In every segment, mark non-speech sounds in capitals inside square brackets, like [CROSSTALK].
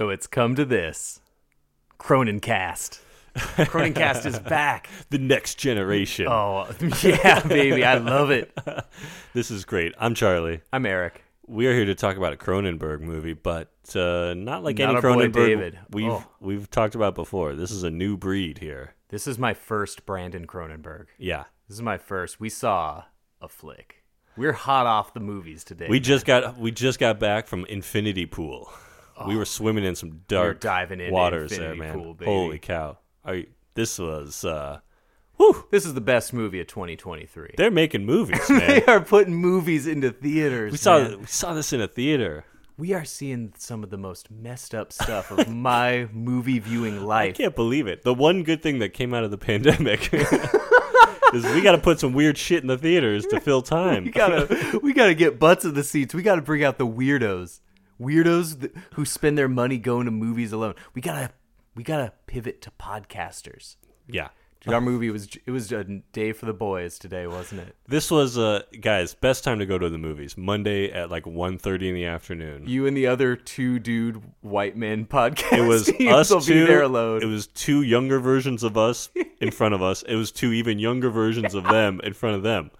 So it's come to this. Cronencast. Cronencast is back. [LAUGHS] The next generation. Oh, yeah, baby. I love it. [LAUGHS] This is great. I'm Charlie. I'm Eric. We are here to talk about a Cronenberg movie, but uh, not like Not any boy Cronenberg David. we've Oh. we've talked about before. This is a new breed here. This is my first Brandon Cronenberg. Yeah. This is my first. We saw a flick. We're hot off the movies today. We just got we just got back from Infinity Pool. [LAUGHS] we were swimming in some dark Oh. diving into waters there, man. Pool. Holy cow! You, this was uh, This is the best movie of 2023. they're making movies, [LAUGHS] they are putting movies into theaters. we saw man. we saw this in a theater. We are seeing some of the most messed up stuff of [LAUGHS] my movie viewing life. I can't believe it. The one good thing that came out of the pandemic [LAUGHS] is we got to put some weird shit in the theaters to fill time. We gotta, we gotta get butts in the seats. We gotta bring out the weirdos, weirdos th- who spend their money going to movies alone. We gotta, we gotta pivot to podcasters. yeah. Dude, our movie was it was a day for the boys today, wasn't it? This was uh guys, best time to go to the movies. Monday at like 1:30 in the afternoon. You and the other two dude white men podcast. it was [LAUGHS] us two. be there alone. It was two younger versions of us in front of us. It was two even younger versions of them in front of them.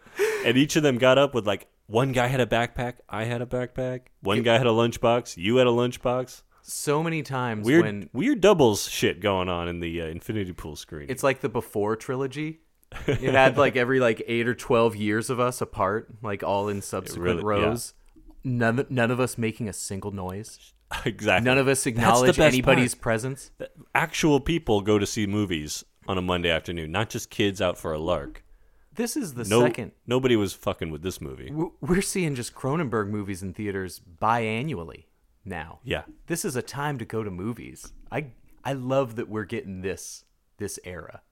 And each of them got up with like one guy had a backpack, I had a backpack, one guy had a lunchbox, you had a lunchbox. so many times Weird when weird doubles shit going on in the uh, Infinity Pool screen. it's like the before trilogy. It had like every like eight or twelve years of us apart, like all in subsequent really- yeah. rows. None, none of us making a single noise. [LAUGHS] exactly. None of us acknowledge anybody's part. presence. actual people go to see movies on a Monday afternoon, not just kids out for a lark. This is the No, second. nobody was fucking with this movie. We're seeing just Cronenberg movies in theaters biannually now. Yeah, This is a time to go to movies. I I love that we're getting this this era.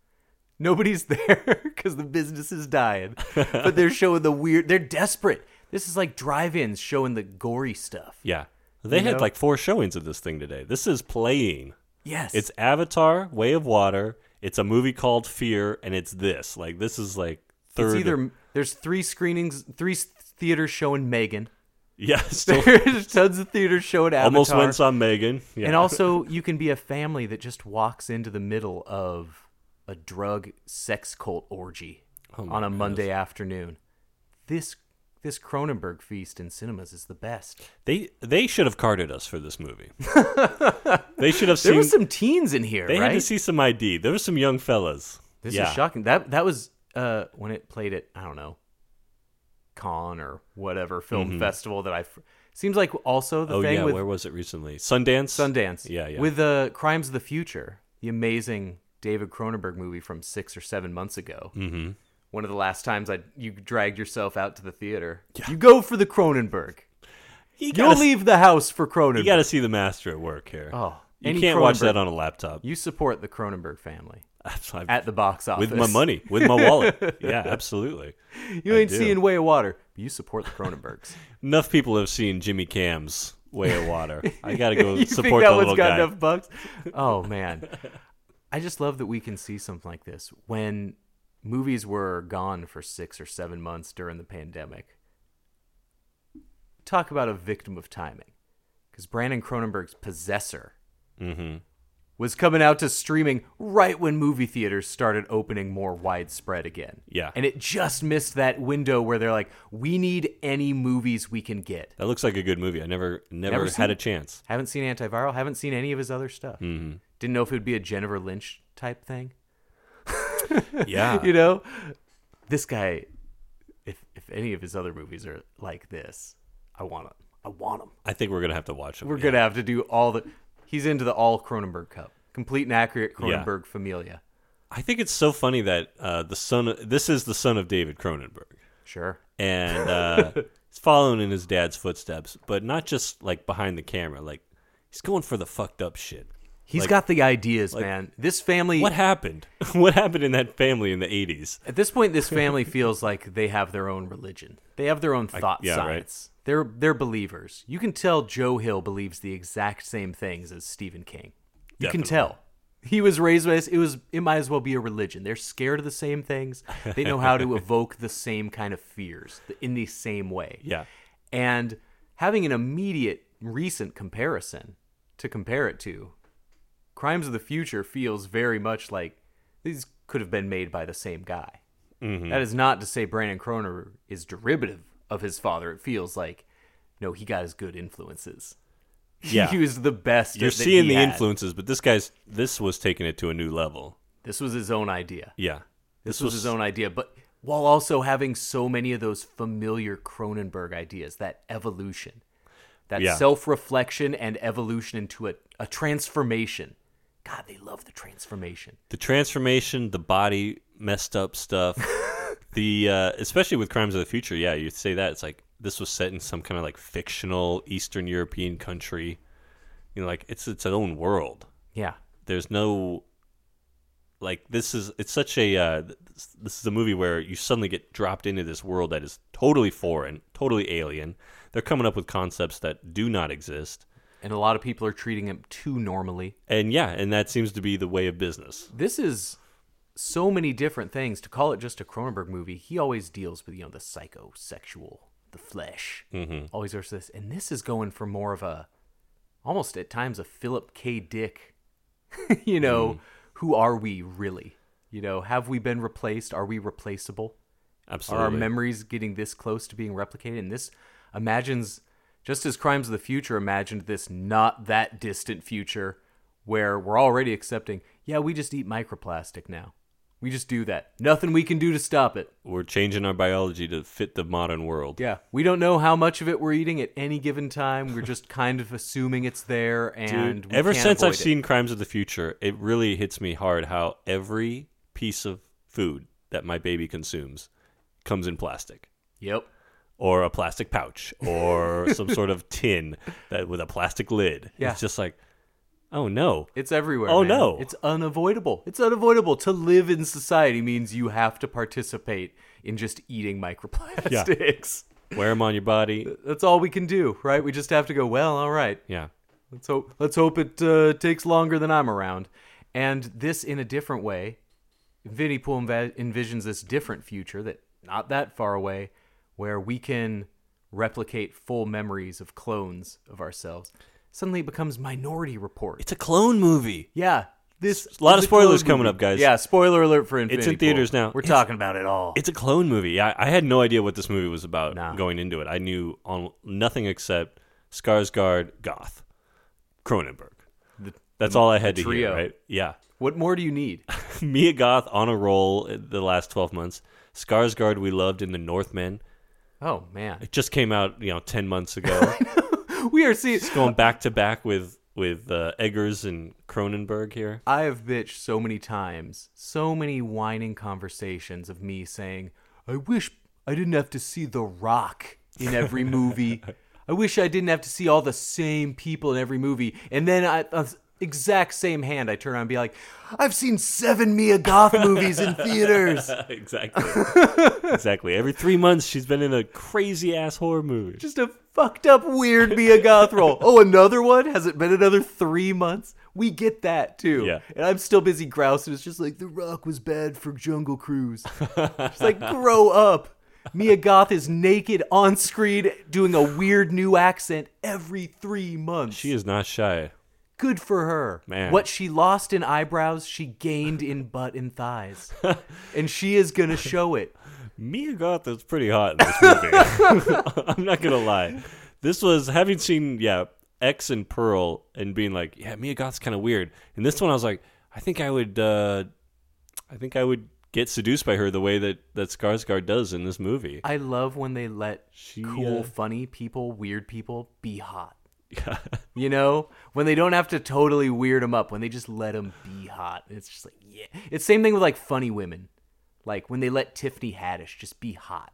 Nobody's [LAUGHS] there because the business is dying, but they're showing the weird. They're desperate. This is like drive-ins showing the gory stuff. yeah. They You had know? like four showings of this thing today. This is playing. Yes, It's Avatar, Way of Water. It's a movie called Fear, and it's this. Like this is like third. It's either there's three screenings, three theaters showing Megan. [LAUGHS] yeah, [LAUGHS] still There's tons of theaters showing Avatar. almost went saw Megan. Yeah. And also, you can be a family that just walks into the middle of a drug sex cult orgy Oh on a goodness. Monday afternoon. This this Cronenberg feast in cinemas is the best. they they should have carded us for this movie. [LAUGHS] they should have There seen. was some teens in here, they right? had to see some ID. There were some young fellas. this yeah. is shocking. That that was uh, when it played at I don't know, Cannes or whatever film festival that I. F- seems like also the Mm-hmm. Oh thing yeah, with where was it recently? Sundance. Sundance. Yeah, yeah. With uh, Crimes of the Future, the amazing David Cronenberg movie from six or seven months ago. Mm-hmm. One of the last times I you dragged yourself out to the theater. You go for the Cronenberg. you You'll gotta, leave the house for Cronenberg. You got to see the master at work here. Oh, you can't watch that on a laptop. You support the Cronenberg family I've- at the box office with my money, with my wallet. [LAUGHS] yeah, absolutely. You ain't seeing Way of Water, but you support the Cronenbergs. Enough people have seen Jimmy Cam's Way of Water. [LAUGHS] I got to go you support think the that little one's got guy. enough bucks? Oh [LAUGHS] man, I just love that we can see something like this when movies were gone for six or seven months during the pandemic. Talk about a victim of timing, because Brandon Cronenberg's Possessor Mm-hmm. Was coming out to streaming right when movie theaters started opening more widespread again. Yeah. and it just missed that window where they're like, "We need any movies we can get." That looks like a good movie. I never, never, Never had seen a chance. Haven't seen Antiviral. Haven't seen any of his other stuff. Mm-hmm. Didn't know if it would be a Jennifer Lynch type thing. [LAUGHS] Yeah, [LAUGHS] You know, this guy. If if any of his other movies are like this, I want him. I want him. I think we're gonna have to watch it. We're yeah. gonna have to do all the. He's into the all Cronenberg Cup, complete and accurate Yeah. Cronenberg familia. I think it's so funny that uh, the son. Of, this is the son of David Cronenberg, Sure. and uh, [LAUGHS] he's following in his dad's footsteps, but not just like behind the camera. Like he's going for the fucked up shit. He's Like- got the ideas, like, man. This family. What happened? [LAUGHS] what happened in that family in the 80s? At this point, this family [LAUGHS] feels like they have their own religion. They have their own thought yeah, right. They're they're believers. You can tell Joe Hill believes the exact same things as Stephen King. You can tell. He was raised by this. It was. It might as well be a religion. They're scared of the same things. They know how to [LAUGHS] evoke the same kind of fears in the same way. Yeah. And having an immediate recent comparison to compare it to, Crimes of the Future feels very much like these could have been made by the same guy. Mm-hmm. That is not to say Brandon Cronenberg is derivative of his father. It feels like, no, he got his good influences. [LAUGHS] Yeah. he was the best. You're seeing he the had. influences, but this guy's this was taking it to a new level. This was his own idea. Yeah. This, was, his own idea, but while also having so many of those familiar Cronenberg ideas, that evolution, that Yeah. self-reflection and evolution into a, a transformation. God, they love the transformation. the transformation, the body messed up stuff, [LAUGHS] the uh, especially with Crimes of the Future. Yeah, you say that it's like this was set in some kind of like fictional Eastern European country. You know, like it's its own world. Yeah. There's no like this is it's such a uh, this, this is a movie where you suddenly get dropped into this world that is totally foreign, totally alien. They're coming up with concepts that do not exist. And a lot of people are treating him too normally. And yeah, and that seems to be the way of business. This is so many different things. To call it just a Cronenberg movie, he always deals with, you know, the psychosexual, the flesh. Mm-hmm. Always there's this. And this is going for more of a, almost at times, a Philip K. Dick. [LAUGHS] you know, who are we really? You know, have we been replaced? Are we replaceable? Absolutely. Are our memories getting this close to being replicated? And this imagines, just as Crimes of the Future imagined this not that distant future where we're already accepting, yeah, we just eat microplastic now. We just do that. Nothing we can do to stop it. We're changing our biology to fit the modern world. Yeah. We don't know how much of it we're eating at any given time. We're just kind of assuming it's there and Dude, ever since I've it. seen Crimes of the Future, it really hits me hard how every piece of food that my baby consumes comes in plastic Yep. or a plastic pouch or [LAUGHS] some sort of tin that with a plastic lid. Yeah. It's just like, oh no. It's everywhere. Oh, man. no. It's unavoidable. It's unavoidable. To live in society means you have to participate in just eating microplastics. Wear them on your body. That's all we can do, right? We just have to go, well, all right. Yeah. Let's hope let's hope it uh, takes longer than I'm around. And this in a different way. Infinity Pool env- envisions this different future that not that far away where we can replicate full memories of clones of ourselves. Suddenly it becomes Minority Report. It's a clone movie. Yeah. This A lot of spoilers coming up, guys. Yeah, spoiler alert for Infinity It's in Pool. theaters now. We're It's- talking about it all. It's a clone movie. I, I had no idea what this movie was about Nah. going into it. I knew on nothing except Skarsgård, Goth, Cronenberg. That's all I had to trio. hear, right? Yeah. what more do you need? [LAUGHS] Mia Goth on a roll the last 12 months. Skarsgård we loved in The Northman. Oh man. It just came out, you know, 10 months [LAUGHS] ago. [LAUGHS] We are seeing It's going back to back with with uh, Eggers and Cronenberg here. I have bitched so many times, so many whining conversations of me saying, I wish I didn't have to see The Rock in every [LAUGHS] movie. I wish I didn't have to see all the same people in every movie. And then I, exact same hand, I turn around and be like, I've seen seven Mia Goth movies in theaters. [LAUGHS] exactly. exactly. Every 3 months she's been in a crazy ass horror movie. Just a fucked up weird Mia Goth role. [LAUGHS] Oh, another one? Has it been another three months? We get that too. Yeah. And I'm still busy grousing. It's just like The Rock was bad for Jungle Cruise. It's like [LAUGHS] grow up. Mia Goth is naked on screen doing a weird new accent every three months. She is not shy. Good for her. Man. What she lost in eyebrows, she gained in butt and thighs. [LAUGHS] and she is going to show it. Mia Goth is pretty hot in this movie. [LAUGHS] I'm not gonna lie. This was having seen yeah X and Pearl and being like yeah Mia Goth's kind of weird. And this one I was like I think I would uh, I think I would get seduced by her the way that that Skarsgård does in this movie. I love when they let She, cool, uh, funny people, weird people be hot. [LAUGHS] You know, when they don't have to totally weird them up, when they just let them be hot. It's just like, yeah. It's same thing with like funny women. Like when they let Tiffany Haddish just be hot.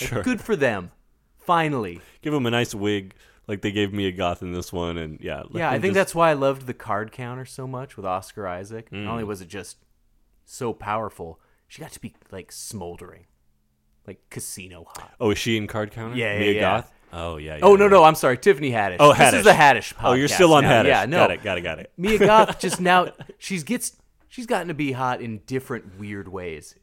Like, Sure. Good for them. Finally. Give him a nice wig, Like they gave Mia Goth in this one, and yeah, Yeah, I think just- that's why I loved the card counter so much with Oscar Isaac. Not Mm. only was it just so powerful, she got to be like smoldering, like casino hot. Oh, is she in Card Counter? Yeah, yeah, Mia yeah. Goth. Oh yeah. yeah oh no, yeah. no, I'm sorry, Tiffany Haddish. Oh, Haddish. This is the Haddish. Oh, you're still on now. Haddish. Yeah, no. Got it. Got it. Got it. [LAUGHS] Mia Goth just [LAUGHS] now she's gets she's gotten to be hot in different weird ways.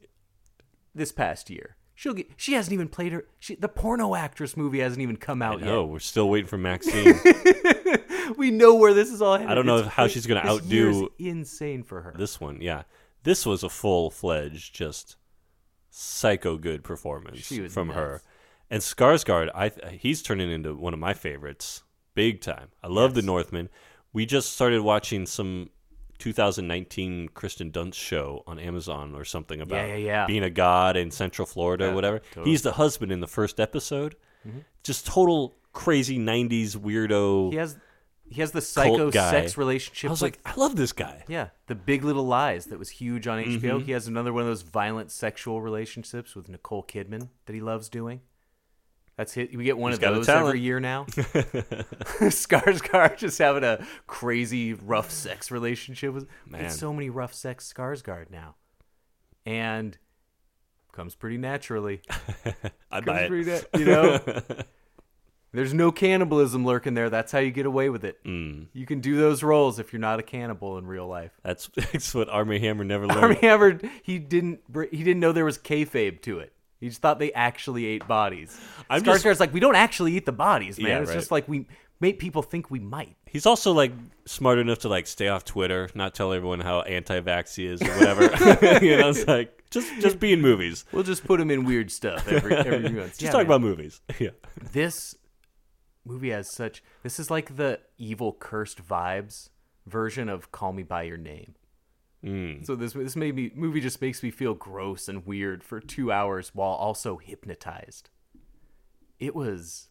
This past year, she'll get she hasn't even played her she, the porno actress movie hasn't even come out yet. No, we're still waiting for Maxine. [LAUGHS] We know where this is all headed. I don't know It's how she's gonna outdo insane for her. this one, yeah. This was a full fledged, just psycho good performance from nuts. her. And Skarsgård, I he's turning into one of my favorites, big time. I love the Northman. We just started watching some 2019 Kirsten Dunst show on Amazon or something about yeah, yeah. being a god in Central Florida or whatever. totally. Mm-hmm. He's the husband in the first episode. Just total crazy 90s weirdo. He has he has the psycho sex relationship. I was with- like, I love this guy. yeah, the Big Little Lies that was huge on HBO. Mm-hmm. He has another one of those violent sexual relationships with Nicole Kidman that he loves doing. That's hit. We get one He's of those every year now. [LAUGHS] [LAUGHS] Skarsgård just having a crazy rough sex relationship with. We Man. get so many rough sex Skarsgård now, and comes pretty naturally. [LAUGHS] I buy it. na- you know. There's no cannibalism lurking there. That's how you get away with it. Mm. You can do those roles if you're not a cannibal in real life. That's, that's what Armie Hammer never learned. Armie Hammer, he didn't he didn't know there was kayfabe to it. He just thought they actually ate bodies. I'm Skarsgård's just- like, we don't actually eat the bodies, man. Yeah, it's right. just like we make people think we might. He's also like smart enough to like stay off Twitter, not tell everyone how anti-vax he is or whatever. [LAUGHS] [LAUGHS] you know, it's like just just be in movies. We'll just put him in weird stuff every [LAUGHS] every few months. Just Yeah, talk man. about movies. Yeah. this movie has such. This is like the evil cursed vibes version of Call Me by Your Name. Mm. So this this made me movie just makes me feel gross and weird for two hours while also hypnotized. It was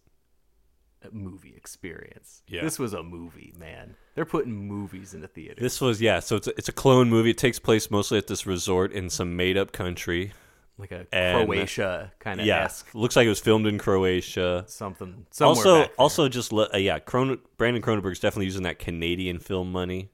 a movie experience. Yeah. This was a movie, man. They're putting movies in the theater. This was yeah. So it's a, it's a clone movie. It takes place mostly at this resort in some made-up country. like a and- Croatia kind of Yeah, looks like it was filmed in Croatia. something. Also, also just uh, yeah, Cron- Brandon Cronenberg's definitely using that Canadian film money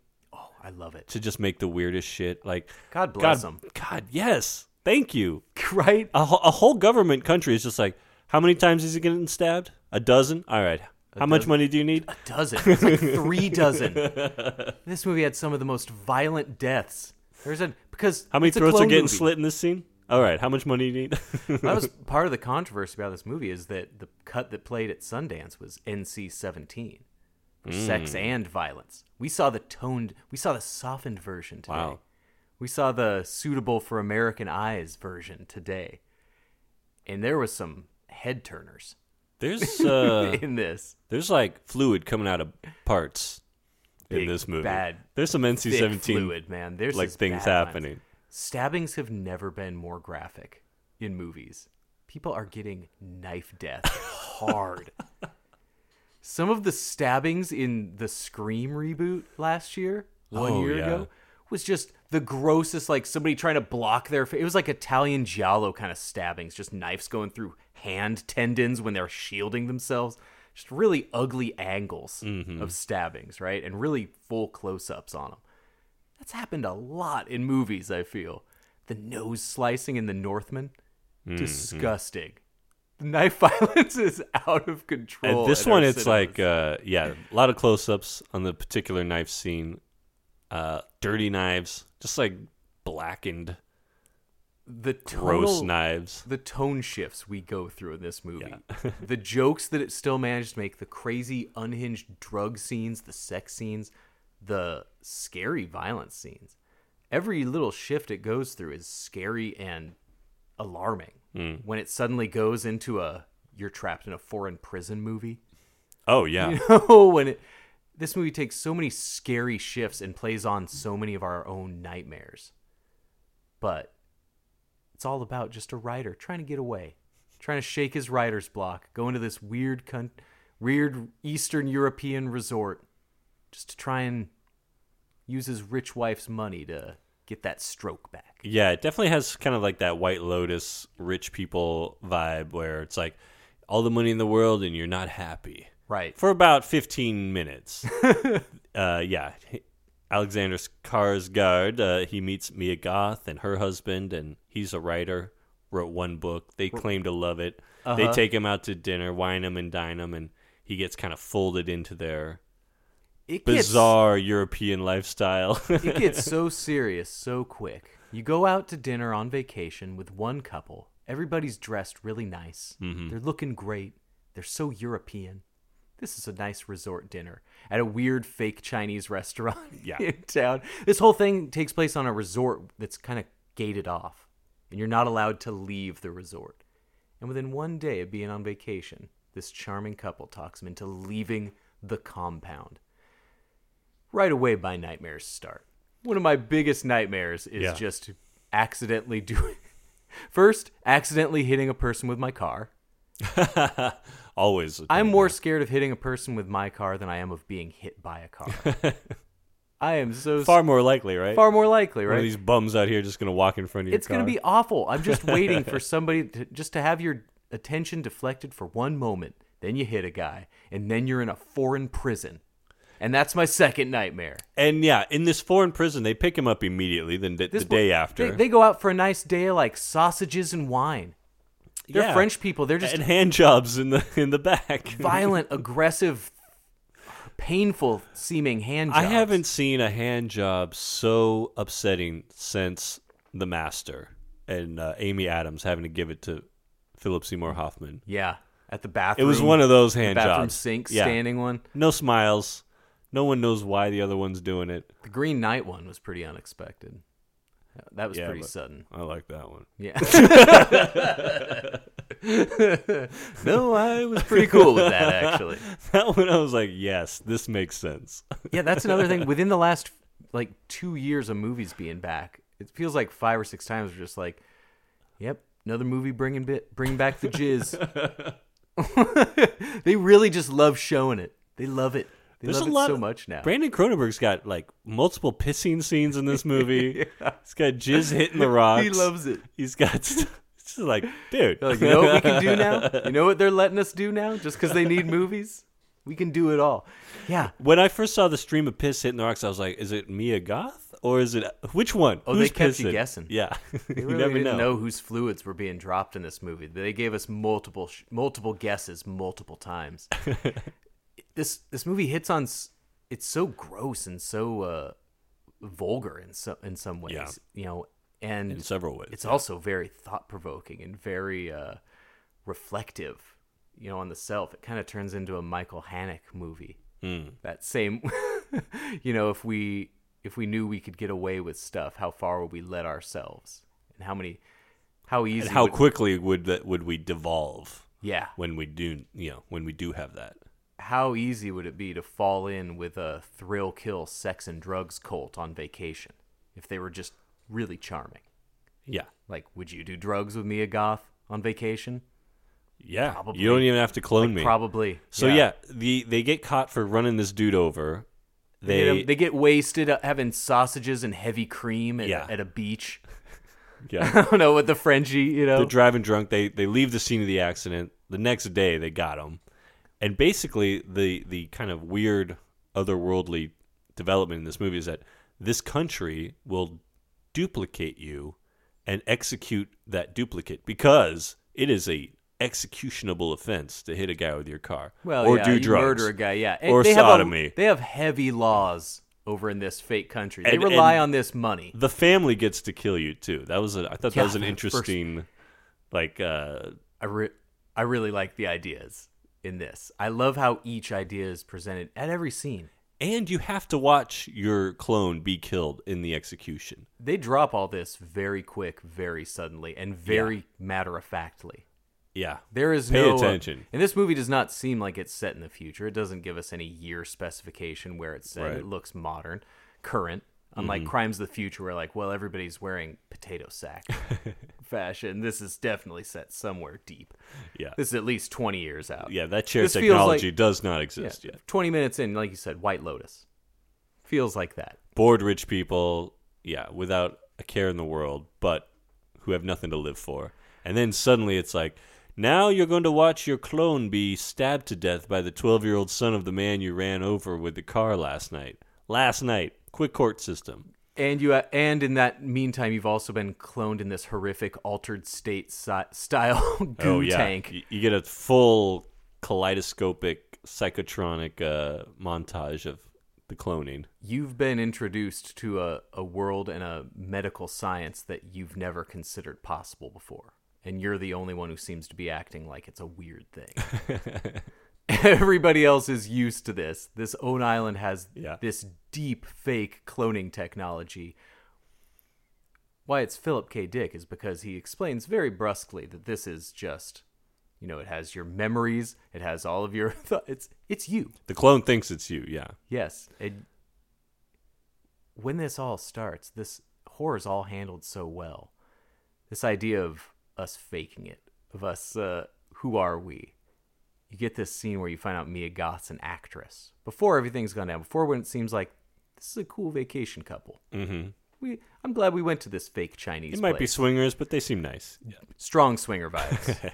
I love it. to just make the weirdest shit. Like God bless God, him. God, yes, thank you. [LAUGHS] Right? A, whole- a whole government country is just like, how many times is he getting stabbed? A dozen. All right. How much money do you need? A dozen. It's like three [LAUGHS] dozen. [LAUGHS] This movie had some of the most violent deaths. There's a because How many it's a throats are getting movie. slit in this scene? All right. How much money do you need? that was part of the controversy about this movie is that the cut that played at Sundance was NC-17 for Mm. sex and violence. We saw the toned, we saw the softened version today. Wow. We saw the suitable for American eyes version today, and there was some head turners there's [LAUGHS] uh, in this. there's like fluid coming out of parts in this movie. bad, There's some NC-17 fluid, man. There's like things happening. lines. Stabbings have never been more graphic in movies. People are getting knife death [LAUGHS] hard. Some of the stabbings in the Scream reboot last year, one Oh, year yeah. ago, was just the grossest. Like somebody trying to block their. Fa- it was like Italian giallo kind of stabbings, just knives going through hand tendons when they're shielding themselves. Just really ugly angles Mm-hmm. of stabbings, right? And really full close-ups on them. That's happened a lot in movies. I feel the nose slicing in The Northman, Mm-hmm. disgusting. Knife [LAUGHS] violence is out of control. And this one, it's cinemas. like, uh, yeah, a lot of close-ups on the particular knife scene. Uh, dirty knives, just like blackened, the gross knives. the tone shifts we go through in this movie. [LAUGHS] the jokes that it still managed to make, the crazy unhinged drug scenes, the sex scenes, the scary violence scenes. Every little shift it goes through is scary and alarming. Hmm. When it suddenly goes into a you're trapped in a foreign prison movie. Oh [LAUGHS] yeah, You know, when it this movie takes so many scary shifts and plays on so many of our own nightmares. But it's all about just a writer trying to get away, trying to shake his writer's block, go into this weird con- weird Eastern European resort just to try and use his rich wife's money to get that stroke back. yeah. It definitely has kind of like that White Lotus rich people vibe, where it's like all the money in the world and you're not happy. Right. for about 15 minutes. [LAUGHS] uh, yeah. Alexander Skarsgård, uh, he meets Mia Goth and her husband, and he's a writer, wrote one book. They claim to love it. They Uh-huh. take him out to dinner, wine him and dine him, and he gets kind of folded into their It gets, bizarre European lifestyle. [LAUGHS] it gets so serious so quick. You go out to dinner on vacation with one couple. Everybody's dressed really nice. Mm-hmm. They're looking great. They're so European. This is a nice resort dinner at a weird fake Chinese restaurant [LAUGHS] Yeah. in town. This whole thing takes place on a resort that's kind of gated off, and you're not allowed to leave the resort. And within one day of being on vacation, this charming couple talks him into leaving the compound. Right away, my nightmares start. One of my biggest nightmares is Yeah. just accidentally [LAUGHS] doing. First, accidentally hitting a person with my car. [LAUGHS] Always. I'm more scared of hitting a person with my car than I am of being hit by a car. [LAUGHS] I am so far more likely, right? far more likely, right? these bums out here just gonna walk in front of you. It's going to be awful. I'm just waiting for somebody to, just to have your attention deflected for one moment. Then you hit a guy, and then you're in a foreign prison. And that's my second nightmare. And yeah, in this foreign prison, they pick him up immediately. Then the, the day after, They, they go out for a nice day like sausages and wine. They're Yeah. French people. They're just and hand jobs in the in the back. [LAUGHS] violent, aggressive, painful seeming hand jobs. I haven't seen a hand job so upsetting since The Master and uh, Amy Adams having to give it to Philip Seymour Hoffman. Yeah, at the bathroom. It was one of those hand bathroom jobs. sink Yeah. standing one. No smiles. No one knows why the other one's doing it. The Green Knight one was pretty unexpected. That was Yeah, pretty sudden. I like that one. Yeah. [LAUGHS] no, I was [LAUGHS] pretty cool with that actually. That one, I was like, yes, this makes sense. Yeah, that's another thing. [LAUGHS] Within the last like two years of movies being back, it feels like five or six times we're just like, "Yep, another movie bringing bit bring back the jizz." they really just love showing it. They love it. They There's a it lot so much now. Brandon Cronenberg's got like multiple pissing scenes in this [LAUGHS] movie. He's got jizz hitting the [LAUGHS] rocks. he loves it. He's got. St- it's just like, dude. Like, you know what we can do now? [LAUGHS] You know what they're letting us do now? Just because they need movies, we can do it all. Yeah. when I first saw the stream of piss hitting the rocks, I was like, is it Mia Goth or is it which one? Oh, they Who's kept you guessing. Yeah, They you never didn't know. know. whose fluids were being dropped in this movie. They gave us multiple sh- multiple guesses multiple times. This this movie hits on it's so gross and so uh, vulgar in so in some ways, Yeah. you know, and in several ways. it's also very thought provoking and very uh, reflective. You know, on the self, it kind of turns into a Michael Haneke movie. Hmm. That same, [LAUGHS] you know, if we if we knew we could get away with stuff, how far would we let ourselves, and how many, how easy, and how would- quickly would that would we devolve yeah, when we do you know when we do have that? How easy would it be to fall in with a thrill kill sex and drugs cult on vacation if they were just really charming? Yeah, Like, would you do drugs with Mia Goth on vacation? yeah. Probably. You don't even have to clone me. Probably. So yeah. the they get caught for running this dude over. They, get, they get wasted uh, having sausages and heavy cream at, Yeah. at a beach. yeah. [LAUGHS] I don't know what the Frenchie, you know. They're driving drunk. They they leave the scene of the accident. The next day, they got him, and basically the the kind of weird otherworldly development in this movie is that this country will duplicate you and execute that duplicate because it is a executionable offense to hit a guy with your car well, or yeah, do drugs murder a guy, yeah, And or they have a- sodomy. they have heavy laws over in this fake country. They And- rely and- on this money. the family gets to kill you too. That was a, I thought Yeah, that was an the first- interesting, like uh, I re- I really like the ideas in this. I love how each idea is presented at every scene. and you have to watch your clone be killed in the execution. They drop all this very quick, very suddenly, and very matter of factly. Yeah, There is Pay no uh, attention. and this movie does not seem like it's set in the future. It doesn't give us any year specification where it's set. Right. It looks modern, current. Unlike mm-hmm. Crimes of the Future, where like, well, everybody's wearing potato sack [LAUGHS] fashion. This is definitely set somewhere deep. yeah, This is at least twenty years out. yeah. That chair This technology like- does not Yeah, exist yet. Twenty minutes in, like you said, White Lotus feels like that. Bored rich people, yeah, without a care in the world, but who have nothing to live for. And then suddenly it's like, Now you're going to watch your clone be stabbed to death by the 12 year old son of the man you ran over with the car last night. Last night. Quick court system. And you, and in that meantime, you've also been cloned in this horrific altered state si- style [LAUGHS] goo oh, yeah. tank. You, get a full kaleidoscopic psychotronic uh, montage of the cloning. You've been introduced to a, a world and a medical science that you've never considered possible before. And you're the only one who seems to be acting like it's a weird thing. [LAUGHS] [LAUGHS] Everybody else is used to this. This own island has Yeah. this deep fake cloning technology. Why it's Philip K. Dick is because he explains very brusquely that this is just, you know, it has your memories, it has all of your, [LAUGHS] th- it's it's you. The clone thinks it's you, yeah. Yes. It, when this all starts, this horror's all handled so well. This idea of us faking it, of us, uh, who are we? You get this scene where you find out Mia Goth's an actress. Before everything's gone down, before when it seems like this is a cool vacation couple. Mm-hmm. We, I'm glad we went to this fake Chinese. It might be swingers, but they seem nice. Yeah. strong swinger vibes.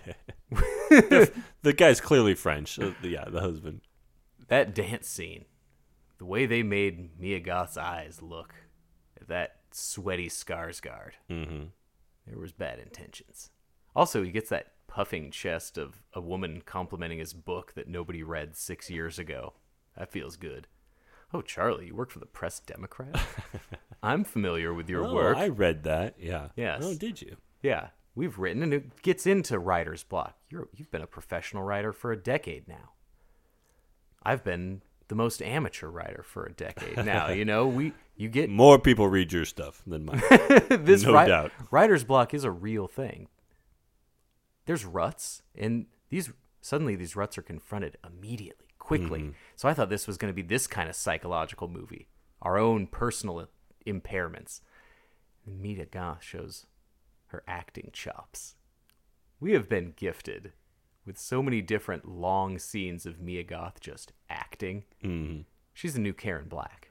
[LAUGHS] [LAUGHS] The guy's clearly French. Uh, yeah, the husband. that dance scene, the way they made Mia Goth's eyes look at that sweaty Skarsgård, Mm-hmm. there was bad intentions. Also, he gets that puffing chest of a woman complimenting his book that nobody read six years ago. That feels good. Oh, Charlie, you work for the Press Democrat? [LAUGHS] I'm familiar with your Oh, work. I read that. Yeah. Yes. Oh, did you? Yeah, we've written, and it gets into writer's block. You're, you've been a professional writer for a decade now. I've been the most amateur writer for a decade now. you know, we you get [LAUGHS] More people read your stuff than mine. [LAUGHS] this no ri- doubt. writer's block is a real thing. There's ruts, and these suddenly these ruts are confronted immediately, quickly. Mm-hmm. So I thought this was going to be this kind of psychological movie, our own personal impairments. And Mia Goth shows her acting chops. We have been gifted with so many different long scenes of Mia Goth just acting. Mhm. She's a new Karen Black.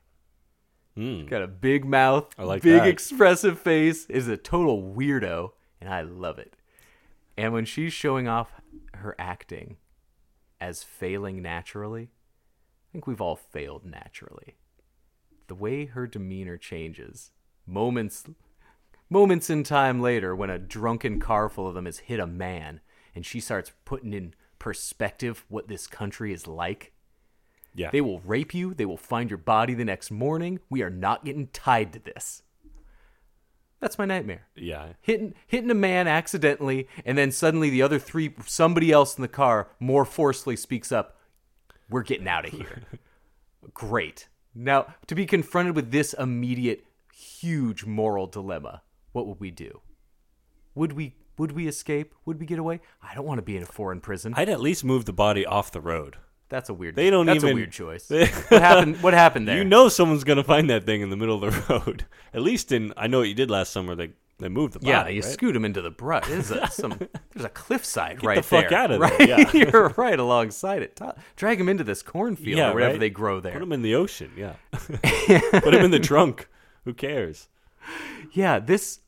Mm. Got a big mouth, I like big that. expressive face, is a total weirdo, and I love it. And when she's showing off her acting as failing naturally, I think we've all failed naturally. The way her demeanor changes, moments moments in time later when a drunken car full of them has hit a man and she starts putting in perspective what this country is like. Yeah. They will rape you. They will find your body the next morning. We are not getting tied to this. That's my nightmare. yeah. Hitting hitting a man accidentally, and then suddenly the other three, somebody else in the car, more forcefully speaks up. We're getting out of here. [LAUGHS] Great. Now to be confronted with this immediate, huge moral dilemma, what would we do? Would we would we escape? Would we get away? I don't want to be in a foreign prison. I'd at least move the body off the road. That's a weird. They don't That's even- a weird choice. [LAUGHS] what happened? What happened there? You know someone's gonna find that thing in the middle of the [LAUGHS] road. At least in I know what you did last summer. They they moved the body. Yeah, you right? scoot him into the brush. [LAUGHS] There's a, some, there's a cliffside Get right the fuck there. out of there, right? yeah. You're right alongside it. Drag him into this cornfield yeah, or whatever right? they grow there. Put him in the ocean. Yeah. Put him in the trunk. Who cares? Yeah, this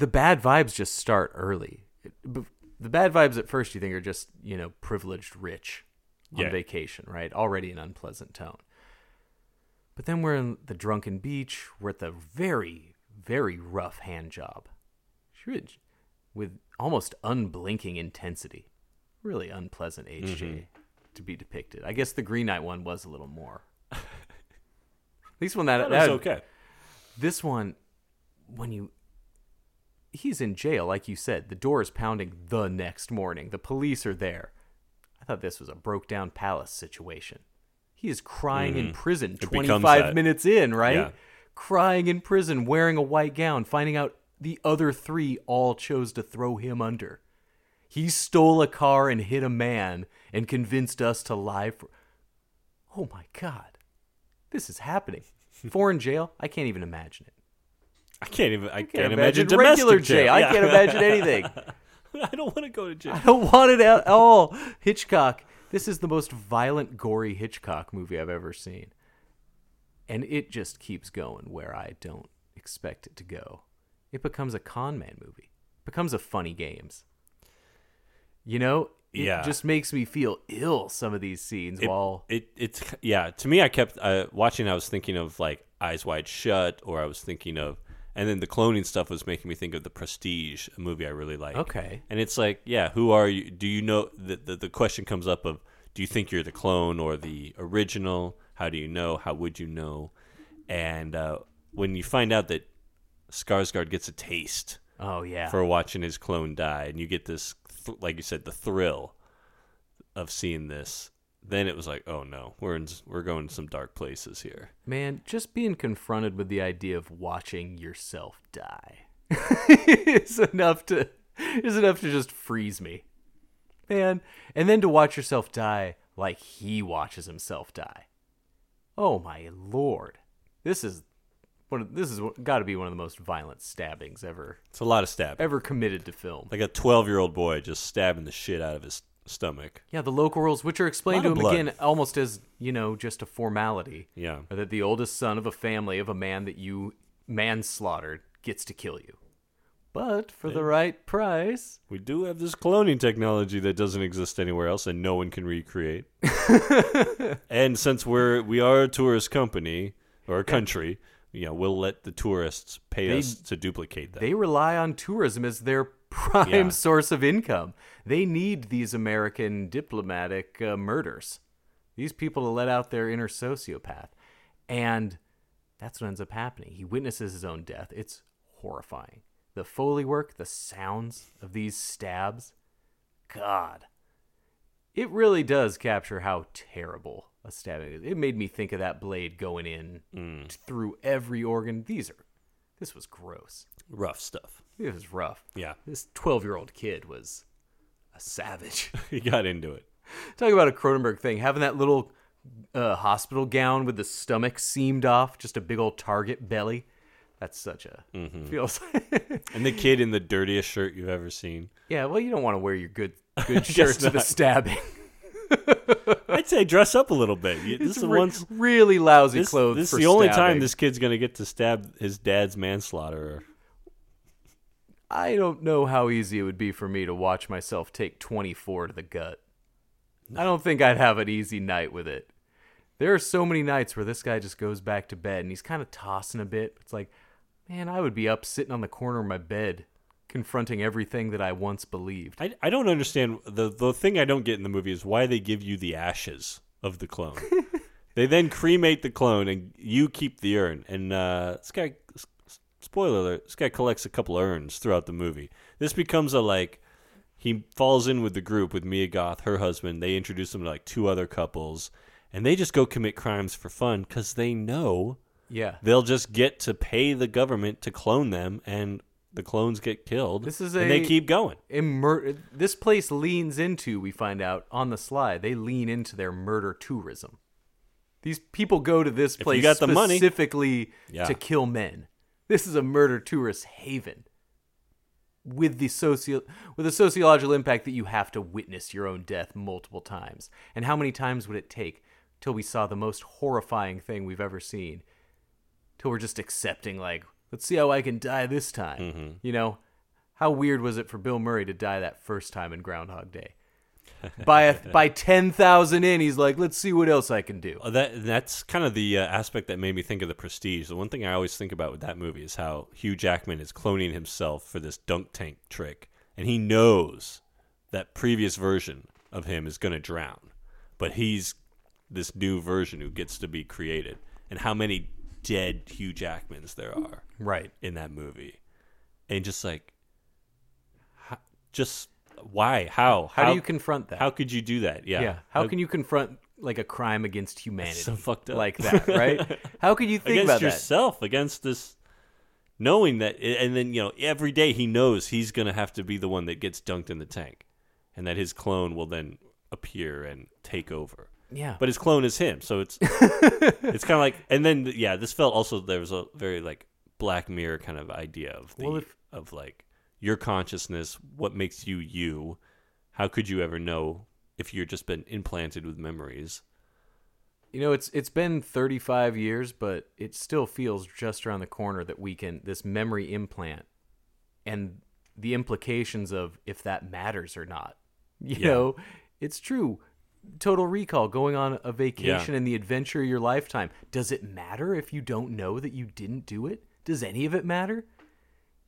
the bad vibes just start early. The bad vibes at first you think are just you know privileged rich on Yeah. vacation, right? Already an unpleasant tone. But then we're in the drunken beach. We're at the very, very rough hand job. With almost unblinking intensity. Really unpleasant HJ mm-hmm. to be depicted. I guess the Green Knight one was a little more. At least when that, That that was okay. this one, when you. He's in jail, like you said. The door is pounding the next morning. The police are there. I thought this was a broke down palace situation. He is crying in prison Mm-hmm. It becomes 25 minutes in, right? Yeah. Crying in prison, wearing a white gown, finding out the other three all chose to throw him under. He stole a car and hit a man and convinced us to lie for. Oh my God. This is happening. Foreign jail? I can't even imagine it. I can't even. I, can't can't, imagine, regular domestic jail. I can't imagine anything. [LAUGHS] [LAUGHS] I don't want to go to jail. I don't want it at all. Hitchcock. This is the most violent, gory Hitchcock movie I've ever seen. And it just keeps going where I don't expect it to go. It becomes a con man movie. It becomes a funny games. You know, it Yeah. just makes me feel ill. Some of these scenes it, while it it's yeah to me i kept uh, watching i was thinking of like eyes wide shut or i was thinking of and then the cloning stuff was making me think of the prestige a movie i really like. Okay. and it's like yeah who are you? Do you know the, the, the question comes up of do you think you're the clone or the original? How do you know? How would you know? And uh, when you find out that skarsgård gets a taste oh yeah, for watching his clone die, and you get this, th- like you said, the thrill of seeing this. Then it was like, oh no, we're in, we're going to some dark places here. man, just being confronted with the idea of watching yourself die [LAUGHS] is enough to is enough to just freeze me, man. And then to watch yourself die like he watches himself die. Oh my lord, this is. Of, this is got to be one of the most violent stabbings ever It's a lot of stabbing, ever committed to film. like a twelve-year-old boy just stabbing the shit out of his stomach. Yeah, the local rules, which are explained to him of again almost as, you know, just a formality. Yeah. Or that the oldest son of a family of a man that you manslaughtered gets to kill you. But for the right price. We do have this cloning technology that doesn't exist anywhere else, and no one can recreate. [LAUGHS] and since we're we are a tourist company or a country, you know, we'll let the tourists pay They- us to duplicate that. They rely on tourism as their prime Yeah. source of income. They need these American diplomatic uh, murders. These people to let out their inner sociopath. And that's what ends up happening. He witnesses his own death. It's horrifying. The Foley work, the sounds of these stabs. God. It really does capture how terrible a stabbing is. It made me think of that blade going in through every organ. These are, this was gross. Rough stuff. It was rough. Yeah, This 12 year old kid was a savage. [LAUGHS] he got into it. Talk about a Cronenberg thing. Having that little uh, hospital gown with the stomach seamed off, just a big old target belly. That's such a. Feels. And the kid in the dirtiest shirt you've ever seen. yeah, well, you don't want to wear your good [LAUGHS] good shirt to the stabbing. [LAUGHS] I'd say dress up a little bit. This It's is re- once. really lousy This, clothes. this is the only time this kid's gonna get to stab his dad's manslaughterer. I don't know how easy it would be for me to watch myself take 24 to the gut. I don't think I'd have an easy night with it. There are so many nights where this guy just goes back to bed and he's kind of tossing a bit. It's like, man, I would be up sitting on the corner of my bed confronting everything that I once believed. I, I don't understand the the thing I don't get in the movie is why they give you the ashes of the clone. [LAUGHS] they then cremate the clone and you keep the urn. And uh, this guy, spoiler alert, this guy collects a couple urns throughout the movie. This becomes a like he falls in with the group with Mia Goth, her husband. They introduce him to like two other couples, and they just go commit crimes for fun because they know Yeah. they'll just get to pay the government to clone them, and the clones get killed. This is and they keep going. This place leans into, we find out on the slide, they lean into their murder tourism. These people go to this you place got the money. specifically Yeah. to kill men. This is a murder tourist haven. With the socio with the sociological impact that you have to witness your own death multiple times. And how many times would it take till we saw the most horrifying thing we've ever seen? Till we're just accepting like, let's see how I can die this time. Mm-hmm. You know? How weird was it for Bill Murray to die that first time in Groundhog Day? By a, by 10,000 in, he's like, let's see what else I can do. Uh, That that's kind of the uh, aspect that made me think of the Prestige. The one thing I always think about with that movie is how Hugh Jackman is cloning himself for this dunk tank trick, and he knows that previous version of him is going to drown, but he's this new version who gets to be created. And how many dead Hugh Jackmans there are Right. in that movie, and just like, just why, how, How, do you confront that? How could you do that? Yeah. yeah. How can you confront like a crime against humanity so fucked up. like that, right? [LAUGHS] How could you think against about that? yourself against this knowing that and then you know every day he knows he's going to have to be the one that gets dunked in the tank and that his clone will then appear and take over Yeah. but his clone is him so it's [LAUGHS] it's kind of like and then yeah this felt also there was a very like black mirror kind of idea of the Well, if- of like your consciousness what makes you you how could you ever know if you're just been implanted with memories You know, it's it's been 35 years, but it still feels just around the corner that we can this memory implant and the implications of if that matters or not You Yeah. know, it's true. Total Recall, going on a vacation and the adventure of your lifetime. Does it matter if you don't know that you didn't do it? Does any of it matter?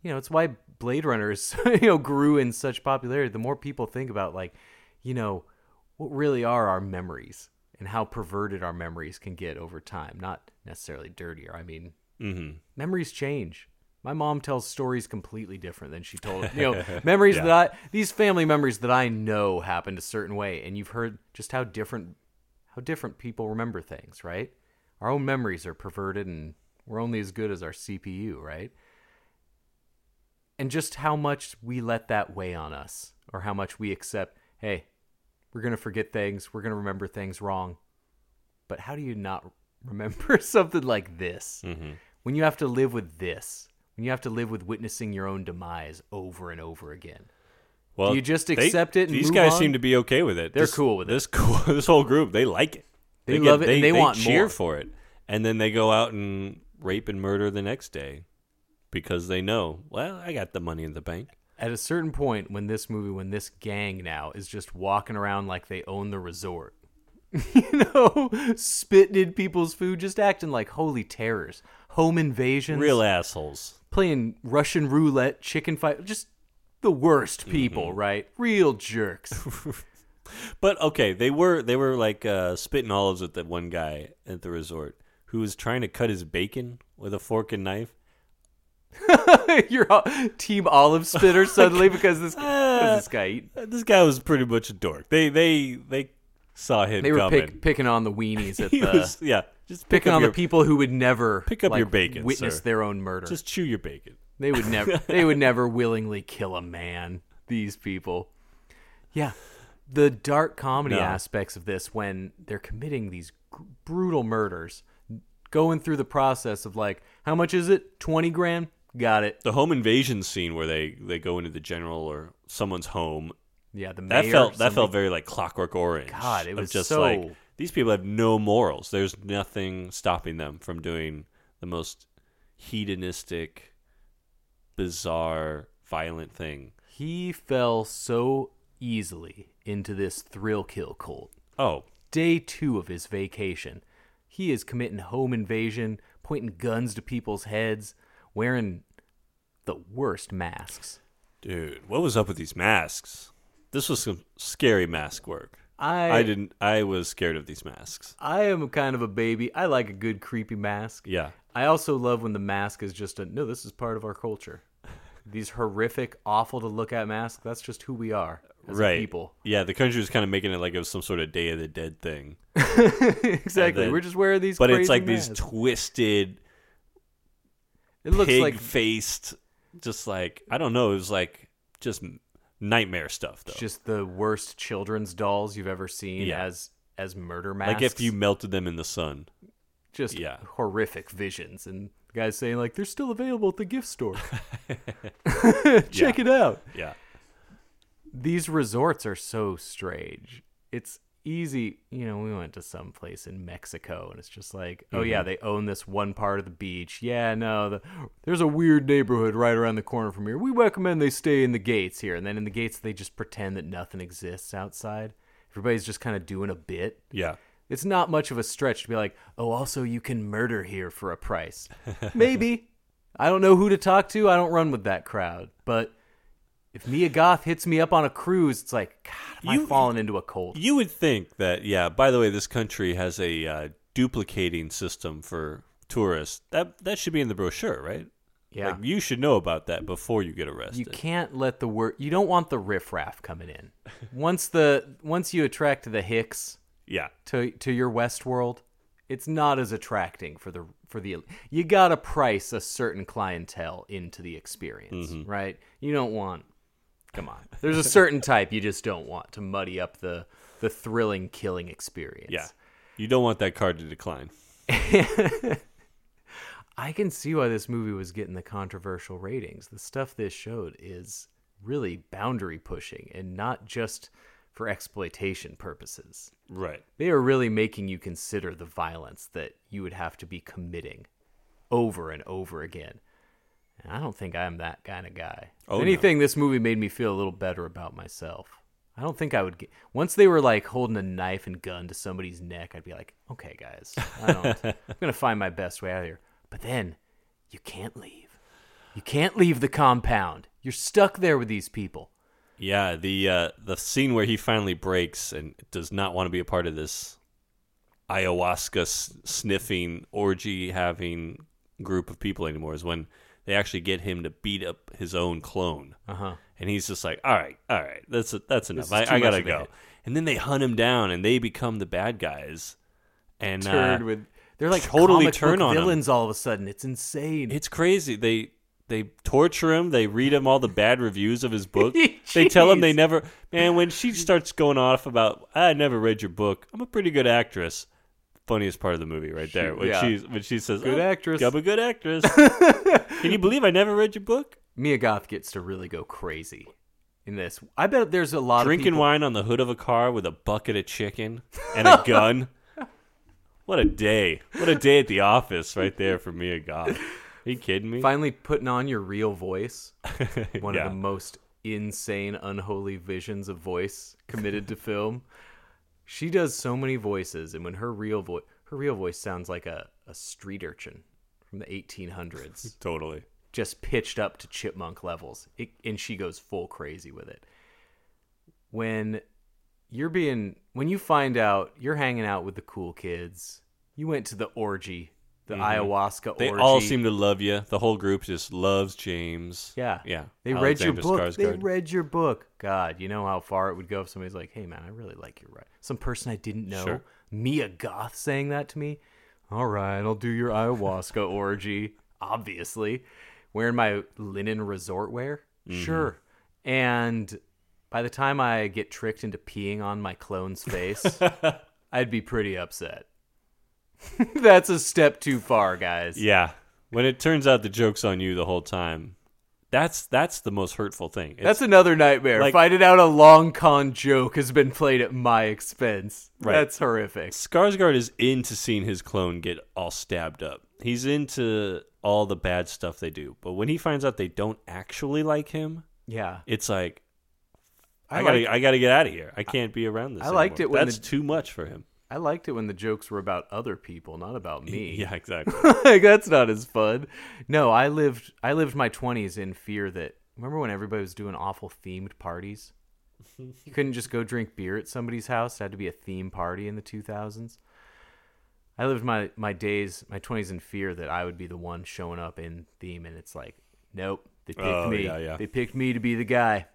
You know, it's why Blade Runner is, [LAUGHS] you know, grew in such popularity. The more people think about, like, you know, what really are our memories and how perverted our memories can get over time. Not necessarily dirtier. I mean, Mm-hmm. memories change. My mom tells stories completely different than she told. You know, [LAUGHS] memories that I these family memories that I know happened a certain way, and you've heard just how different how different people remember things, right? Our own memories are perverted, and we're only as good as our CPU, right? And just how much we let that weigh on us, or how much we accept. Hey, we're gonna forget things. We're gonna remember things wrong. But how do you not [LAUGHS] remember something like this? Mm-hmm. When you have to live with this, when you have to live with witnessing your own demise over and over again. Well, Do you just they- accept it and these guys on? seem to be okay with it. They're This- cool with it. This [LAUGHS] cool. This whole group, they like it. They love it and they want cheer more. for it, and then they go out and rape and murder the next day because they know. Well, I got the money in the bank. At a certain point, when this movie, when this gang now is just walking around like they own the resort, [LAUGHS] you know, spitting in people's food, just acting like holy terrors, home invasions, Real assholes. playing Russian roulette, chicken fight, just the worst people, Mm-hmm. right? Real jerks. [LAUGHS] But okay, they were they were like uh, spitting olives at that one guy at the resort who was trying to cut his bacon with a fork and knife. [LAUGHS] You're all, team olive spitter [LAUGHS] suddenly because this, because this guy eat, Uh, This guy was pretty much a dork. They they they saw him they were pick, picking on the weenies at [LAUGHS] the was yeah, just pick picking on your, the people who would never Pick up like, your bacon, witness sir. their own murder. Just chew your bacon. They would never they would never willingly kill a man. These people. Yeah. The dark comedy No. aspects of this when they're committing these gr- brutal murders, going through the process of like, how much is it? 20 grand? Got it. The home invasion scene where they they go into the general or someone's home. Yeah, the That mayor, felt that somebody- felt very like Clockwork Orange. God, it of was just so- like these people have no morals. There's nothing stopping them from doing the most hedonistic, bizarre, violent thing. He fell so easily into this thrill kill cult. Oh, Day two of his vacation, he is committing home invasion, pointing guns to people's heads, wearing the worst masks. dude, what was up with these masks? This was some scary mask work. I I didn't. I was scared of these masks. I am kind of a baby. I like a good creepy mask. Yeah. I also love when the mask is just a no. This is part of our culture. These horrific, awful to look at masks. That's just who we are as right. people. Yeah, the country was kind of making it like it was some sort of Day of the Dead thing. [LAUGHS] exactly. then- We're just wearing these. but it's like these twisted, it looks pig like faced, just like I don't know. It was like just nightmare stuff though. just the worst children's dolls you've ever seen Yeah. as as murder masks. like if you melted them in the sun. just yeah. horrific visions and the guys saying like they're still available at the gift store. [LAUGHS] [LAUGHS] Check it out. Yeah. these resorts are so strange. It's easy, you know, we went to some place in Mexico and it's just like, oh yeah, mm-hmm. they own this one part of the beach. Yeah, no, the, there's a weird neighborhood right around the corner from here. We recommend they stay in the gates here. And then in the gates they just pretend that nothing exists outside. Everybody's just kind of doing a bit. Yeah. It's not much of a stretch to be like, "Oh, also you can murder here for a price." Maybe. [LAUGHS] I don't know who to talk to. I don't run with that crowd. But if Mia Goth hits me up on a cruise, it's like, God, am You- I falling into a cult? You would think that, yeah. By the way, this country has a uh, duplicating system for tourists. That that should be in the brochure, right? Yeah. Like, you should know about that before you get arrested. You can't let the word. You don't want the riffraff coming in. [LAUGHS] Once the once you attract the Hicks Yeah. to to your Westworld, it's not as attracting for the for the. You gotta price a certain clientele into the experience, Mm-hmm. right? You don't want. Come on, there's a certain type you just don't want to muddy up the the thrilling killing experience. Yeah. You don't want that card to decline. [LAUGHS] I can see why this movie was getting the controversial ratings. The stuff this showed is really boundary pushing and not just for exploitation purposes. Right. They are really making you consider the violence that you would have to be committing over and over again. And I don't think I'm that kind of guy. Oh, if no. anything, this movie made me feel a little better about myself. I don't think I would get. Once they were like holding a knife and gun to somebody's neck, I'd be like, okay, guys, I don't. [LAUGHS] I'm gonna find my best way out of here. But then, you can't leave. You can't leave the compound. You're stuck there with these people. Yeah, the uh, the scene where he finally breaks and does not want to be a part of this ayahuasca sniffing orgy having group of people anymore is when they actually get him to beat up his own clone. Uh huh. And he's just like, "All right, all right, that's that's enough. I, I gotta go." hit. And then they hunt him down, and they become the bad guys. And Turned uh, with. They're like totally turn on him. villains all of a sudden. It's insane. It's crazy. They they torture him. They read him all the bad reviews of his [LAUGHS] book. they tell him they never. Man, when she starts going off about, I never read your book. I'm a pretty good actress. Funniest part of the movie, right there. When yeah. she when she says, Good "Oh, actress." I'm a good actress." [LAUGHS] Can you believe I never read your book? Mia Goth gets to really go crazy in this. I bet there's a lot of Drinking wine on the hood of a car with a bucket of chicken and a gun. [LAUGHS] what a day! What a day at the office, right there for Mia Goth. Are you kidding me? Finally putting on your real voice. [LAUGHS] One Yeah. of the most insane, unholy visions of voice committed to film. She does so many voices, and when her real voice, her real voice sounds like a, a street urchin from the 1800s, [LAUGHS] Totally. just pitched up to chipmunk levels, it, and she goes full crazy with it. When you're being, when you find out you're hanging out with the cool kids, you went to the orgy, the ayahuasca Mm-hmm. They orgy. all seem to love you. The whole group just loves James. Yeah. Yeah. They read your Alexander book. They read your book. God, you know how far it would go if somebody's like, hey, man, I really like your writing. Some person I didn't know, Sure. Mia Goth, saying that to me. All right, I'll do your ayahuasca [LAUGHS] orgy, obviously. Wearing my linen resort wear? Mm-hmm. Sure. And by the time I get tricked into peeing on my clone's face, [LAUGHS] I'd be pretty upset. [LAUGHS] That's a step too far, guys. Yeah. When it turns out the joke's on you the whole time, that's that's the most hurtful thing. It's- That's another nightmare. like- Finding out a long con joke has been played at my expense. Right. That's horrific. Skarsgård is into seeing his clone get all stabbed up. He's into all the bad stuff they do. But when he finds out they don't actually like him, Yeah. it's like I, I gotta I gotta get out of here. I can't be around this. I liked anymore. it when that's the- too much for him. I liked it when the jokes were about other people, not about [LAUGHS] me. Yeah, exactly. [LAUGHS] like that's not as fun. No, I lived I lived my 20s in fear that remember when everybody was doing awful themed parties? you couldn't just go drink beer at somebody's house. It had to be a theme party in the 2000s. I lived my my days, my 20s in fear that I would be the one showing up in theme and it's like, nope, they picked Oh, me. yeah, yeah. They picked me to be the guy.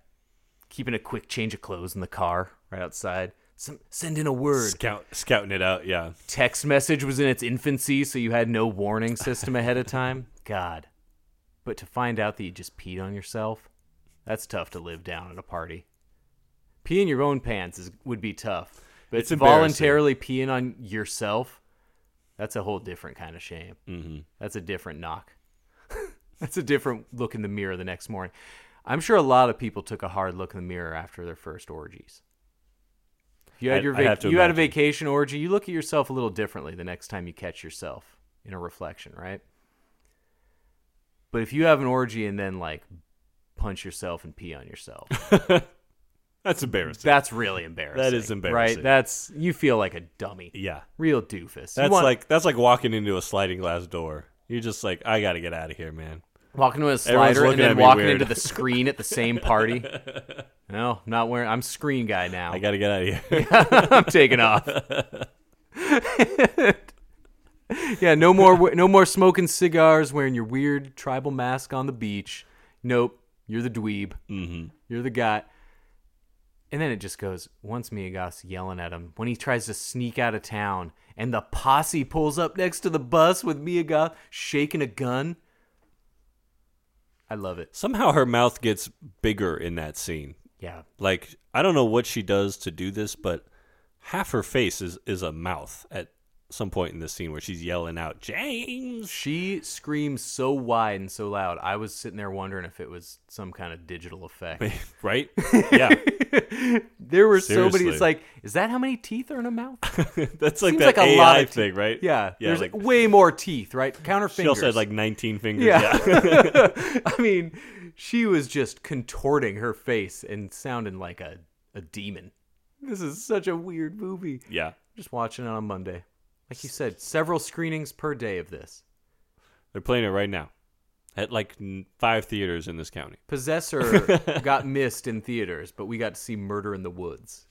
Keeping a quick change of clothes in the car right outside. Some, send in a word Scout scouting it out. Yeah. text message was in its infancy, so you had no warning system ahead of time. [LAUGHS] God. But to find out that you just peed on yourself, that's tough to live down at a party. Peeing your own pants is, would be tough. But It's voluntarily peeing on yourself, that's a whole different kind of shame. Mm-hmm. That's a different knock. [LAUGHS] that's a different look in the mirror the next morning. I'm sure a lot of people took a hard look in the mirror after their first orgies. You had I- your vac- to you had a vacation orgy, you look at yourself a little differently the next time you catch yourself in a reflection, right? But if you have an orgy and then like punch yourself and pee on yourself, [LAUGHS] That's embarrassing. that's really embarrassing. That is embarrassing. right? That's you feel like a dummy, yeah. real doofus. That's want- like that's like walking into a sliding glass door. You're just like, I gotta get out of here, man. Walking into a slider and then walking weird. into the screen at the same party. [LAUGHS] No, I'm not wearing. I'm screen guy now. I gotta get out of here. [LAUGHS] I'm taking off. [LAUGHS] yeah, no more no more smoking cigars, wearing your weird tribal mask on the beach. Nope, you're the dweeb. Mm-hmm. You're the guy. And then it just goes once Mia Goth's yelling at him when he tries to sneak out of town, and the posse pulls up next to the bus with Mia Goth's shaking a gun. I love it. Somehow her mouth gets bigger in that scene. Yeah, Like I don't know what she does to do this, but half her face is is a mouth at some point in this scene where she's yelling out James. She screams so wide and so loud. I was sitting there wondering if it was some kind of digital effect. [LAUGHS] right? Yeah, [LAUGHS] there were so many. It's like, is that how many teeth are in a mouth? [LAUGHS] that's like Seems that like a AI lot of teeth. thing, right? Yeah, yeah. there's Like, way more teeth, right? Count her she also had like 19 fingers. yeah. yeah. I mean, she was just contorting her face and sounding like a a demon. This is such a weird movie. Yeah. Just watching it on Monday. Like you said, several screenings per day of this. They're playing it right now at like five theaters in this county. Possessor [LAUGHS] got missed in theaters, but we got to see Murder in the Woods.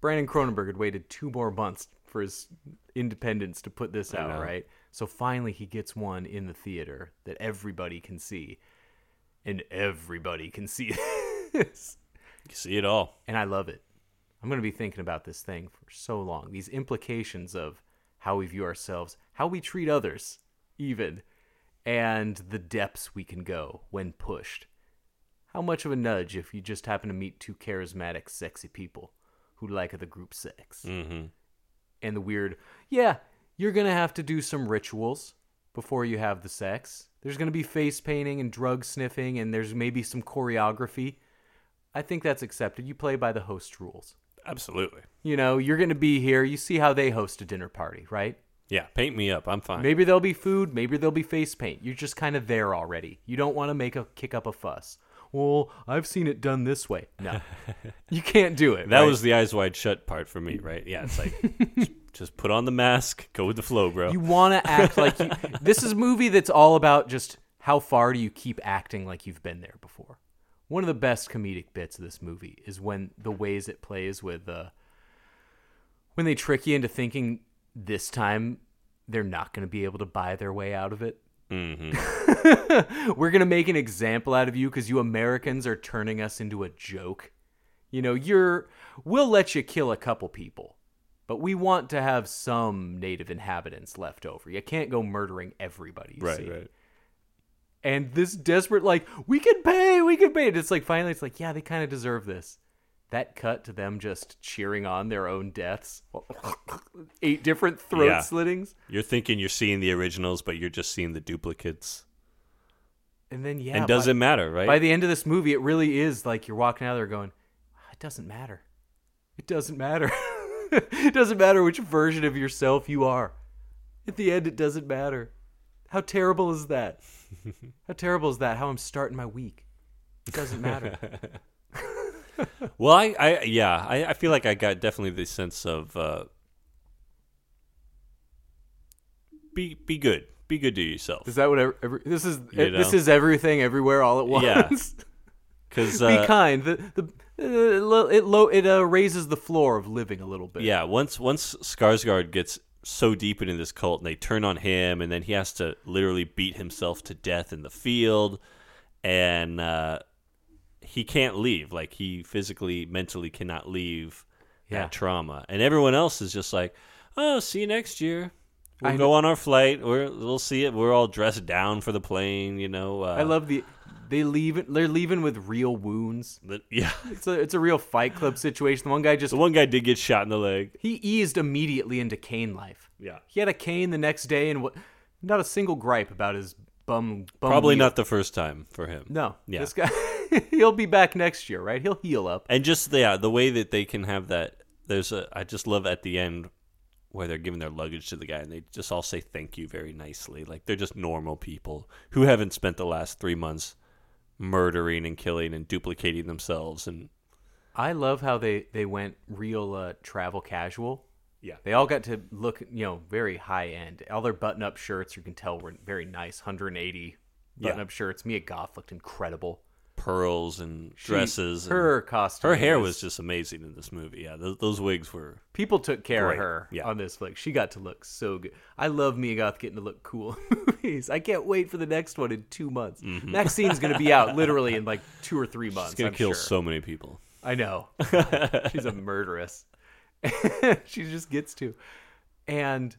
Brandon Cronenberg had waited two more months for his independence to put this out, right? So finally he gets one in the theater that everybody can see. And everybody can see [LAUGHS] this. You see it all. And I love it. I'm going to be thinking about this thing for so long. These implications of how we view ourselves, how we treat others, even, and the depths we can go when pushed. How much of a nudge if you just happen to meet two charismatic, sexy people who like the group sex? Mm-hmm. And the weird, yeah, you're going to have to do some rituals before you have the sex. There's going to be face painting and drug sniffing, and there's maybe some choreography. I think that's accepted. You play by the host rules. Absolutely. You know, you're going to be here. You see how they host a dinner party, right? Yeah, paint me up. I'm fine. Maybe there'll be food, maybe there'll be face paint. You're just kind of there already. You don't want to make a kick up a fuss. Well, I've seen it done this way. No. [LAUGHS] you can't do it. That right? was the eyes wide shut part for me, right? Yeah, it's like [LAUGHS] just- put on the mask, go with the flow, bro. You want to act like you, this is a movie that's all about just how far do you keep acting like you've been there before. One of the best comedic bits of this movie is when the ways it plays with uh, when they trick you into thinking this time they're not going to be able to buy their way out of it. mm-hmm. [LAUGHS] We're going to make an example out of you because you Americans are turning us into a joke. You know, you're we'll let you kill a couple people, but we want to have some native inhabitants left over. You can't go murdering everybody. you Right, see. right. And this desperate, like, we can pay, we can pay. And it's like finally, it's like, yeah, they kind of deserve this. That cut to them just cheering on their own deaths. [LAUGHS] Eight different throat Yeah. slittings. You're thinking you're seeing the originals, but you're just seeing the duplicates. And then, yeah. and by- does it matter, right? By the end of this movie, it really is like you're walking out there going, it doesn't matter. It doesn't matter. [LAUGHS] it doesn't matter which version of yourself you are. At the end, it doesn't matter. How terrible is that? [LAUGHS] How terrible is that? How I'm starting my week. It doesn't matter. [LAUGHS] well, I, I yeah, I, I feel like I got definitely the sense of uh, be be good, be good to yourself. Is that what every, every, this is? You This is everything, everywhere, all at once. [LAUGHS] Yeah. Because Be kind. The the uh, it low it uh, raises the floor of living a little bit. Yeah, once once Skarsgård gets so deep into this cult and they turn on him and then he has to literally beat himself to death in the field. And uh, he can't leave. Like he physically mentally cannot leave Yeah. that trauma. And everyone else is just like oh see you next year we'll I go on our flight we're, we'll see it we're all dressed down for the plane you know uh, I love the They leave. They're leaving with real wounds. the, yeah [LAUGHS] It's a it's a real Fight Club situation. The one guy just the one guy did get shot in the leg he eased immediately into cane life. yeah He had a cane the next day, and what? Not a single gripe about his bum. bum probably wheel. not the first time for him No, Yeah. This guy, [LAUGHS] he'll be back next year, right? He'll heal up. and just yeah the way that they can have that there's a i just love at the end where they're giving their luggage to the guy and they just all say thank you very nicely like they're just normal people who haven't spent the last three months murdering and killing and duplicating themselves and I love how they they went real uh, travel casual. Yeah. They all got to look, you know, very high end. All their button up shirts, you can tell, were very nice. 180 button Yeah. up shirts. Mia Goth looked incredible. Pearls and She- dresses and- her costume her hair was- just amazing in this movie yeah those, those wigs were People took care Great. of her Yeah. on this flick. She got to look so good. I love Mia Goth getting to look cool in [LAUGHS] movies. I can't wait for the next one in two months. Mm-hmm. MaXXXine's going to be out literally in like two or three [LAUGHS] months. it's gonna I'm kill sure. so many people I know. [LAUGHS] She's a murderess. she just gets to. And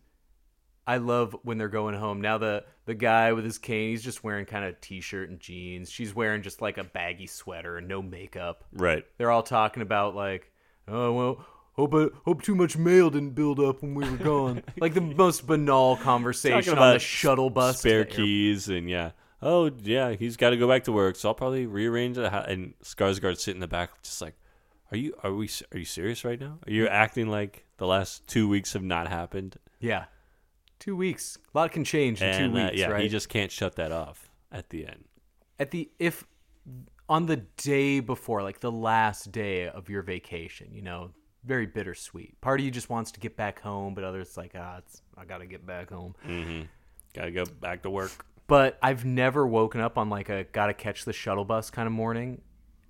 I love when they're going home. Now the the guy with his cane, he's just wearing kind of t-shirt and jeans. She's wearing just like a baggy sweater and no makeup. right They're all talking about like, oh well, hope I, hope too much mail didn't build up when we were gone. [LAUGHS] like the most banal conversation on the shuttle bus. spare keys and yeah oh yeah he's got to go back to work so i'll probably rearrange house and skarsgård sit in the back just like are you are we are you serious right now are you acting like the last two weeks have not happened Yeah, two weeks. A lot can change in and two uh, weeks. yeah right? he just can't shut that off at the end at the if on the day before, like the last day of your vacation, you know, very bittersweet. Part of you just wants to get back home, but others like, ah, it's, I gotta get back home. Gotta go back to work. But I've never woken up on like a gotta catch the shuttle bus kind of morning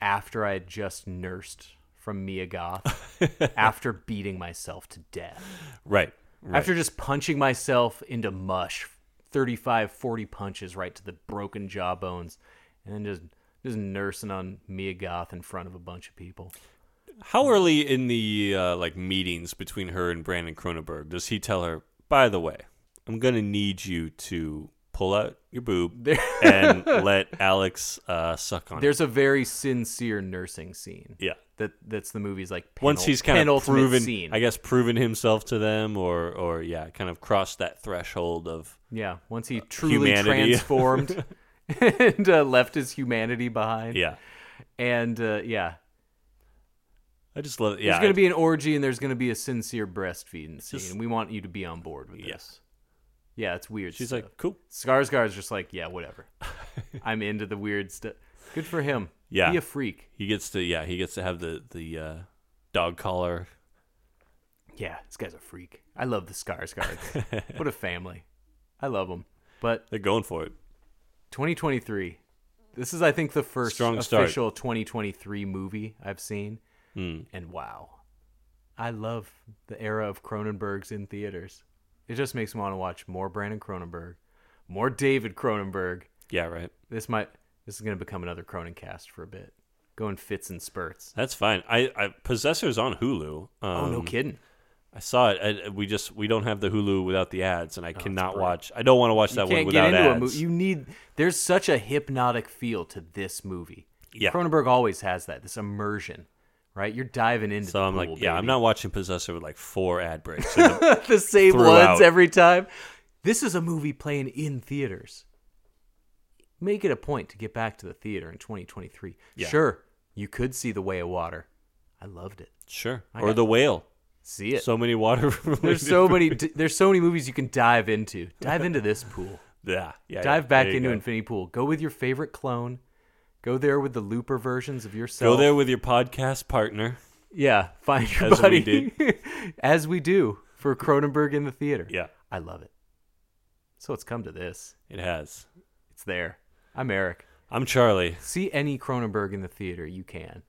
after I had just nursed from Mia Goth [LAUGHS] after beating myself to death. Right. Right. After just punching myself into mush, 35, 40 punches right to the broken jawbones, and then just just nursing on Mia Goth in front of a bunch of people. How early in the uh, like meetings between her and Brandon Cronenberg does he tell her, by the way, I'm gonna need you to pull out your boob and [LAUGHS] let Alex uh, suck on it. There's a very sincere nursing scene. Yeah. That that's the movie's like Once he's kind of proven, scene. I guess, proven himself to them, or or yeah, kind of crossed that threshold of Yeah, once he truly humanity. [LAUGHS] transformed [LAUGHS] and uh, left his humanity behind. yeah. And uh, yeah, I just love. Yeah, there's going to be an orgy and there's going to be a sincere breastfeeding scene. Just- and we want you to be on board with Yeah. this. Yeah, it's weird. She's stuff. like, cool. Skarsgård's just like, yeah, whatever. I'm into the weird stuff. Good for him. Yeah. Be a freak. He gets to yeah, he gets to have the the uh, dog collar. Yeah, this guy's a freak. I love the Skarsgård. [LAUGHS] what a family. I love them. But They're going for it. 2023. This is, I think, the first Strong start. official 2023 movie I've seen. Hmm. And wow, I love the era of Cronenberg's in theaters. It just makes me want to watch more Brandon Cronenberg, more David Cronenberg. Yeah, right. This might this is going to become another Cronencast for a bit, going fits and spurts. That's fine. I, I Possessor's on Hulu. Um, oh no kidding! I saw it. I, we just we don't have the Hulu without the ads, and I cannot watch. I don't want to watch that one get without ads. movie. You need. There's such a hypnotic feel to this movie. Yeah. Cronenberg always has that. This immersion, right? You're diving into. so I'm like, pool, yeah, I'm not watching Possessor with like four ad breaks. [LAUGHS] the- the same throughout. ones every time. This is a movie playing in theaters. Make it a point to get back to the theater in 2023. Yeah. Sure, you could see The Way of Water. I loved it. sure. I Or the whale. See it. So many water. there's so many. There's so many movies you can dive into. Dive into this pool. [LAUGHS] Yeah, yeah. Dive yeah. back into go. Infinity Pool. Go with your favorite clone. Go there with the Looper versions of yourself. Go there with your podcast partner. Yeah, find your As we buddy. did. [LAUGHS] As we do for Cronenberg in the theater. Yeah, I love it. So it's come to this. it has. It's there. I'm Eric. I'm Charlie. See any Cronenberg in the theater, you can.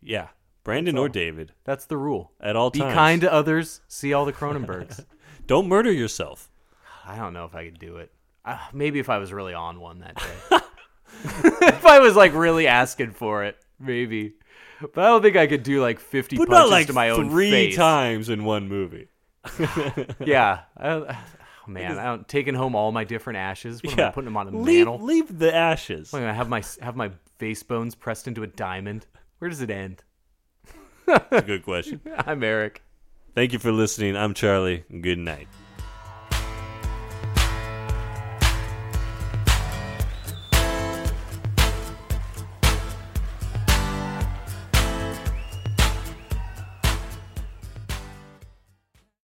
Yeah, Brandon or David That's the rule. at all times Be times. kind to others. See all the Cronenbergs. [LAUGHS] Don't murder yourself. I don't know if I could do it. Uh, maybe if I was really on one that day. [LAUGHS] [LAUGHS] if I was like really asking for it, maybe. But I don't think I could do like 50 But punches not like to my own three face. times in one movie. Yeah. I, Oh, man, I don't taking home all my different ashes. What am yeah, I putting them on a leave, mantle? leave the ashes. I'm gonna have my have my face bones pressed into a diamond? Where does it end? That's a good question. [LAUGHS] I'm Eric. Thank you for listening. I'm Charlie. Good night.